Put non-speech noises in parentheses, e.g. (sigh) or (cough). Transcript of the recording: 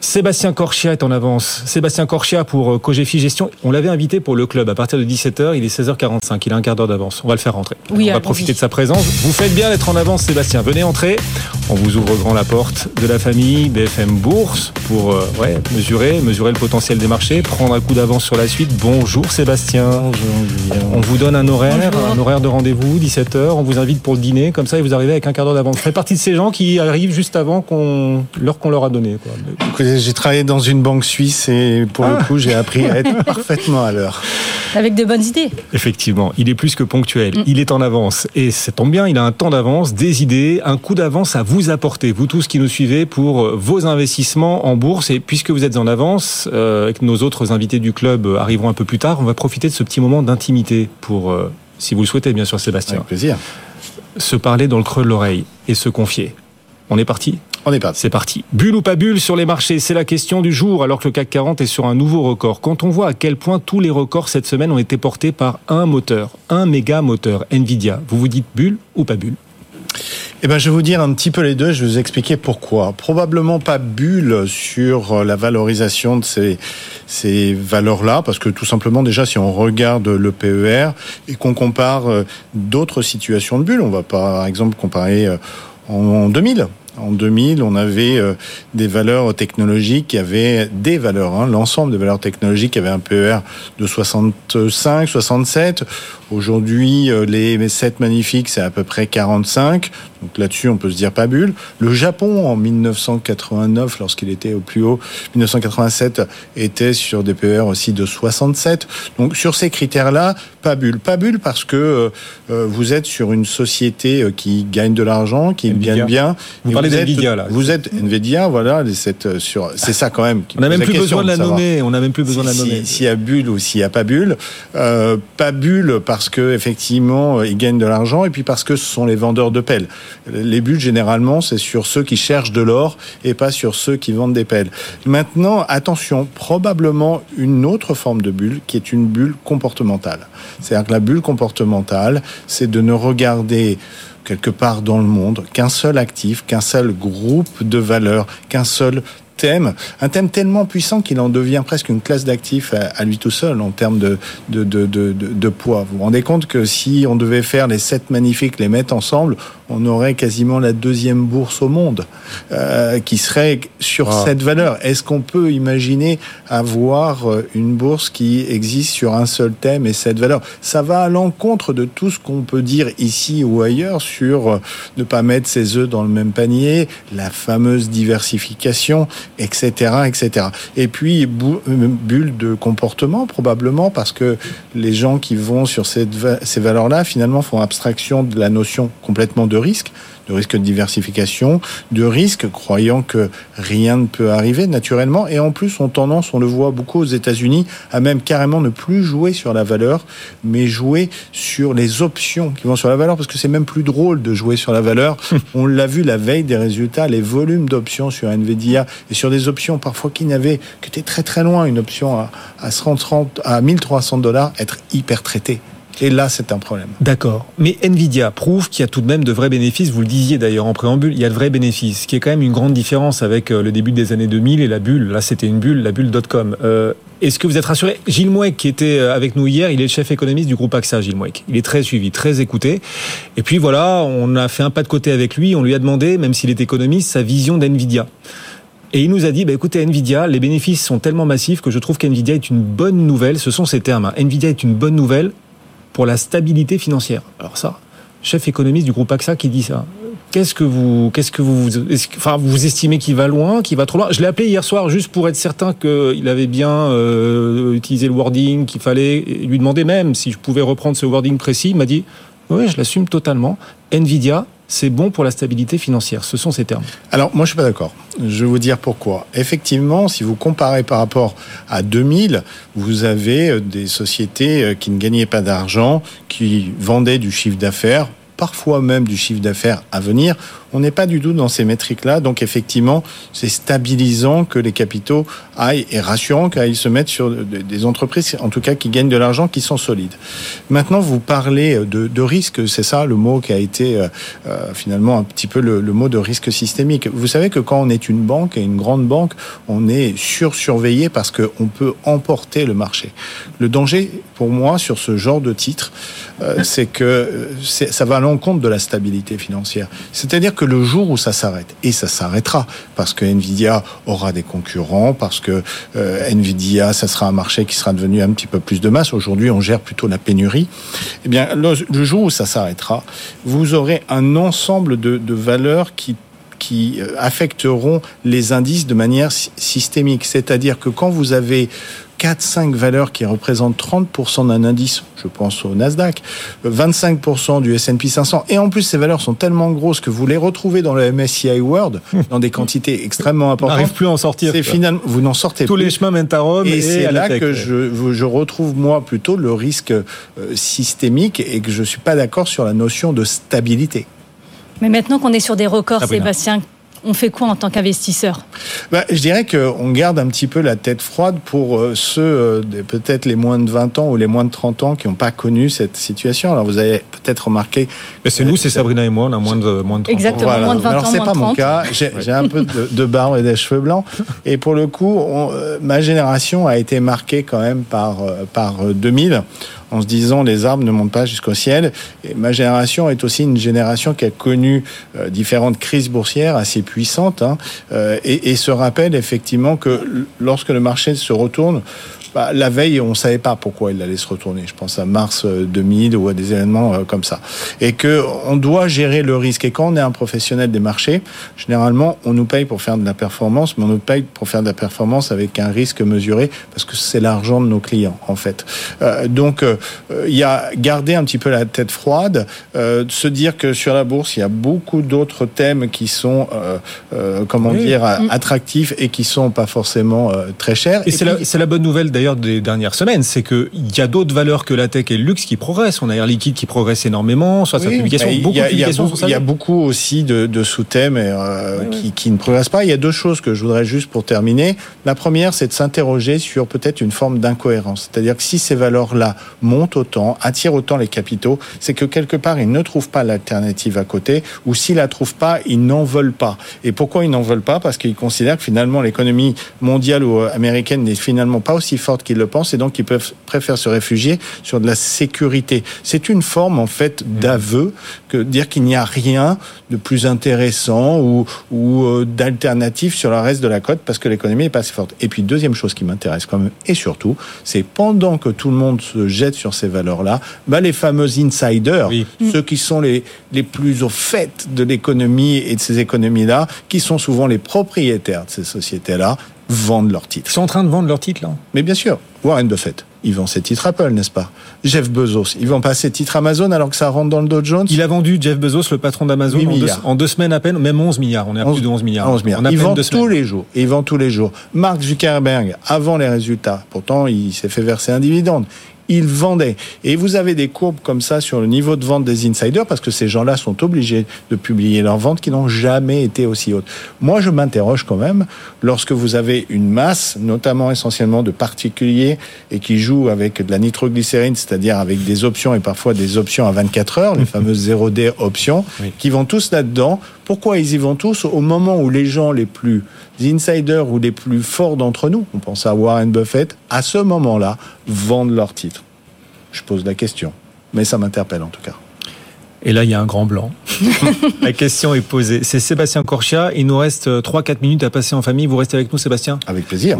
Sébastien Corchia est en avance. Sébastien Corchia pour euh, Cogefi Gestion. On l'avait invité pour le club à partir de 17h. Il est 16h45. Il a un quart d'heure d'avance. On va le faire rentrer. Oui, on va profiter de sa présence. Vous faites bien d'être en avance, Sébastien. Venez entrer. On vous ouvre grand la porte de la famille BFM Bourse pour euh, ouais, mesurer, mesurer le potentiel des marchés, prendre un coup d'avance sur la suite. Bonjour Sébastien. Bonjour. On vous donne un horaire, un horaire de rendez-vous, 17h. On vous invite pour le dîner. Comme ça, et vous arrivez avec un quart d'heure d'avance. Vous faites partie de ces gens qui arrivent juste avant qu'on l'heure qu'on leur a donné. Quoi. J'ai travaillé dans une banque suisse et pour le coup, j'ai appris à être (laughs) parfaitement à l'heure. Avec de bonnes idées. Effectivement, il est plus que ponctuel. Il est en avance. Et ça tombe bien, il a un temps d'avance, des idées, un coup d'avance à vous apporter, vous tous qui nous suivez, pour euh, vos investissements en bourse. Et puisque vous êtes en avance, euh, et que nos autres invités du club arriveront un peu plus tard, on va profiter de ce petit moment d'intimité pour, euh, si vous le souhaitez, bien sûr, Sébastien. Avec plaisir. Se parler dans le creux de l'oreille et se confier. On est parti on est parti. C'est parti. Bulle ou pas bulle sur les marchés, c'est la question du jour alors que le CAC 40 est sur un nouveau record. Quand on voit à quel point tous les records cette semaine ont été portés par un moteur, un méga moteur, Nvidia, vous vous dites bulle ou pas bulle? Eh ben, je vais vous dire un petit peu les deux. Je vais vous expliquer pourquoi. Probablement pas bulle sur la valorisation de ces, ces valeurs-là, parce que tout simplement, déjà, si on regarde le PER et qu'on compare euh, d'autres situations de bulle, on va par exemple comparer euh, en 2000 en 2000, on avait euh, des valeurs technologiques qui avaient des valeurs, hein, l'ensemble des valeurs technologiques avaient un PER de 65, 67. Aujourd'hui, euh, les 7 magnifiques, c'est à peu près 45. Donc là-dessus, on peut se dire pas bulle. Le Japon, en 1989, lorsqu'il était au plus haut, 1987, était sur des PER aussi de 67. Donc sur ces critères-là, pas bulle. Pas bulle parce que euh, vous êtes sur une société qui gagne de l'argent, qui gagne bien. Vous parlez là. Vous êtes Nvidia, voilà, c'est sur, c'est ça quand même. Qui on n'a même plus besoin de la nommer. On n'a même plus besoin de la nommer. S'il y a bulle ou s'il n'y a pas bulle, euh, pas bulle parce que effectivement ils gagnent de l'argent et puis parce que ce sont les vendeurs de pelles. Les bulles généralement c'est sur ceux qui cherchent de l'or et pas sur ceux qui vendent des pelles. Maintenant, attention, probablement une autre forme de bulle qui est une bulle comportementale. C'est-à-dire que la bulle comportementale, c'est de ne regarder quelque part dans le monde, qu'un seul actif, qu'un seul groupe de valeurs, qu'un seul thème, un thème tellement puissant qu'il en devient presque une classe d'actifs à, lui tout seul en termes de, de, de, de, poids. Vous vous rendez compte que si on devait faire les sept magnifiques, les mettre ensemble, on aurait quasiment la deuxième bourse au monde euh, qui serait sur ah. cette valeur. Est-ce qu'on peut imaginer avoir euh, une bourse qui existe sur un seul thème et cette valeur? Ça va à l'encontre de tout ce qu'on peut dire ici ou ailleurs sur euh, ne pas mettre ses œufs dans le même panier, la fameuse diversification, etc., etc. Et puis bulle de comportement probablement parce que les gens qui vont sur cette, ces valeurs-là finalement font abstraction de la notion complètement de risque de risque de diversification, de risque croyant que rien ne peut arriver naturellement. Et en plus, on tendance, on le voit beaucoup aux États-Unis, à même carrément ne plus jouer sur la valeur, mais jouer sur les options qui vont sur la valeur, parce que c'est même plus drôle de jouer sur la valeur. (laughs) on l'a vu la veille des résultats, les volumes d'options sur Nvidia et sur des options parfois qui n'avaient, étaient très très loin, une option à, à, 30, à 1300 dollars, être hyper traitée. Et là, c'est un problème. D'accord. Mais Nvidia prouve qu'il y a tout de même de vrais bénéfices. Vous le disiez d'ailleurs en préambule, il y a de vrais bénéfices, ce qui est quand même une grande différence avec euh, le début des années 2000 et la bulle. Là, c'était une bulle, la bulle .com. Euh, Est-ce que vous êtes rassuré? Gilles Mouek, qui était euh, avec nous hier, il est le chef économiste du groupe AXA, Gilles Mouek. Il est très suivi, très écouté. Et puis voilà, on a fait un pas de côté avec lui. On lui a demandé, même s'il est économiste, sa vision d'Nvidia. Et il nous a dit, bah, écoutez, Nvidia, les bénéfices sont tellement massifs que je trouve qu'Nvidia est une bonne nouvelle. Ce sont ces termes. Hein. Nvidia est une bonne nouvelle pour la stabilité financière. Alors ça, chef économiste du groupe AXA qui dit ça. Qu'est-ce que vous, qu'est-ce que vous, enfin, vous estimez qu'il va loin, qu'il va trop loin? Je l'ai appelé hier soir juste pour être certain qu'il avait bien euh, utilisé le wording qu'il fallait. lui demander même si je pouvais reprendre ce wording précis. Il m'a dit, oui, je l'assume totalement. Nvidia c'est bon pour la stabilité financière. Ce sont ces termes. Alors, moi, je suis pas d'accord. Je vais vous dire pourquoi. Effectivement, si vous comparez par rapport à 2000, vous avez euh, des sociétés euh, qui ne gagnaient pas d'argent, qui vendaient du chiffre d'affaires, parfois même du chiffre d'affaires à venir On n'est pas du tout dans ces métriques-là. Donc effectivement, c'est stabilisant que les capitaux aillent et rassurant qu'ils se mettent sur des entreprises, en tout cas qui gagnent de l'argent, qui sont solides. Maintenant, vous parlez de, risque, c'est ça le mot qui a été euh, euh, finalement un petit peu le, le, mot de risque systémique. Vous savez que quand on est une banque et une grande banque, on est sursurveillé parce qu'on peut emporter le marché. Le danger, pour moi, sur ce genre de titre, euh, c'est que ça va à l'encontre de la stabilité financière. C'est-à-dire que le jour où ça s'arrête, et ça s'arrêtera, parce que Nvidia aura des concurrents, parce que euh, Nvidia, ça sera un marché qui sera devenu un petit peu plus de masse. Aujourd'hui, on gère plutôt la pénurie. Eh bien, le, le jour où ça s'arrêtera, vous aurez un ensemble de, de valeurs qui qui affecteront les indices de manière systémique. C'est-à-dire que quand vous avez 4-5 valeurs qui représentent 30% d'un indice, je pense au Nasdaq, 25% du S&P 500, et en plus ces valeurs sont tellement grosses que vous les retrouvez dans le MSCI World (laughs) dans des quantités extrêmement importantes. On n'arrive plus à en sortir. C'est finalement, vous n'en sortez Tous plus. les chemins mènent à Rome. Et, Et, c'est à la là que je, je retrouve moi plutôt le risque euh, systémique et que je suis pas d'accord sur la notion de stabilité. Mais maintenant qu'on est sur des records, Sabrina. Sébastien, on fait quoi en tant qu'investisseur? Bah, je dirais qu'on garde un petit peu la tête froide pour euh, ceux, euh, peut-être les moins de 20 ans ou les moins de 30 ans qui n'ont pas connu cette situation. Alors vous avez peut-être remarqué. Mais c'est nous, c'est Sabrina et moi, on a moins de, moins de 30 ans. Exactement. moins de 20 Alors ans, c'est pas mon 30. cas. J'ai un peu de, de barbe et des cheveux blancs. Et pour le coup, on- euh, ma génération a été marquée quand même par, par euh, 2000 en se disant les arbres ne montent pas jusqu'au ciel. Ma génération est aussi une génération qui a connu euh, différentes crises boursières assez puissantes hein, euh, et, se rappelle effectivement que lorsque le marché se retourne, bah, la veille, on ne savait pas pourquoi il allait se retourner. Je pense à mars euh, 2000 ou à des événements euh, comme ça. Et que on doit gérer le risque. Et quand on est un professionnel des marchés, généralement, on nous paye pour faire de la performance, mais on nous paye pour faire de la performance avec un risque mesuré, parce que c'est l'argent de nos clients, en fait. Euh, donc, euh, il y a garder un petit peu la tête froide, euh, se dire que sur la bourse, il y a beaucoup d'autres thèmes qui sont, euh, euh, comment Oui. dire, attractifs et qui sont pas forcément euh, très chers. Et c'est la, la bonne nouvelle d'ailleurs des dernières semaines, c'est qu'il y a d'autres valeurs que la tech et le luxe qui progressent. On a Air Liquide qui progresse énormément, soit sa publication, beaucoup y a- de publications Il y a beaucoup aussi de, de sous-thèmes euh, qui, qui ne progressent pas. Il y a deux choses que je voudrais juste pour terminer. La première, c'est de s'interroger sur peut-être une forme d'incohérence. C'est-à-dire que si ces valeurs-là montent autant, attirent autant les capitaux, c'est que quelque part, ils ne trouvent pas l'alternative à côté, ou s'ils la trouvent pas, ils n'en veulent pas. Et pourquoi ils n'en veulent pas? Parce qu'ils considèrent que finalement, l'économie mondiale ou euh, américaine n'est finalement pas aussi forte qu'ils le pensent, et donc ils peuvent, préfèrent se réfugier sur de la sécurité. C'est une forme, en fait, d'aveu que dire qu'il n'y a rien de plus intéressant ou, ou euh, d'alternatif sur le reste de la côte parce que l'économie est pas assez forte. Et puis deuxième chose qui m'intéresse quand même et surtout, c'est pendant que tout le monde se jette sur ces valeurs-là, bah les fameux insiders, Oui. ceux qui sont les les plus au fait de l'économie et de ces économies-là, qui sont souvent les propriétaires de ces sociétés-là, vendent leurs titres. Ils sont en train de vendre leurs titres là. Mais bien sûr, Warren Buffett, il vend ses titres Apple, n'est-ce pas? Jeff Bezos, il vend pas ses titres Amazon alors que ça rentre dans le Dow Jones? Il a vendu Jeff Bezos, le patron d'Amazon, en deux, milliards. en deux semaines à peine, même 11 milliards. On est à 11 plus de 11 milliards. 11 milliards. On a à Il vend tous semaines. les jours. Il vend tous les jours. Mark Zuckerberg, avant les résultats, pourtant il s'est fait verser un dividende. Il vendait. Et vous avez des courbes comme ça sur le niveau de vente des insiders parce que ces gens-là sont obligés de publier leurs ventes qui n'ont jamais été aussi hautes. Moi, je m'interroge quand même lorsque vous avez une masse, notamment essentiellement de particuliers et qui jouent avec de la nitroglycérine, c'est-à-dire avec des options et parfois des options à 24 heures, les (laughs) fameuses 0D options, Oui. qui vont tous là-dedans. Pourquoi ils y vont tous au moment où les gens les plus insiders ou les plus forts d'entre nous, on pense à Warren Buffett, à ce moment-là, vendent leurs titres? Je pose la question, mais ça m'interpelle en tout cas. Et là, il y a un grand blanc. (laughs) La question est posée. C'est Sébastien Corchia. Il nous reste 3-4 minutes à passer en famille. Vous restez avec nous, Sébastien? Avec plaisir.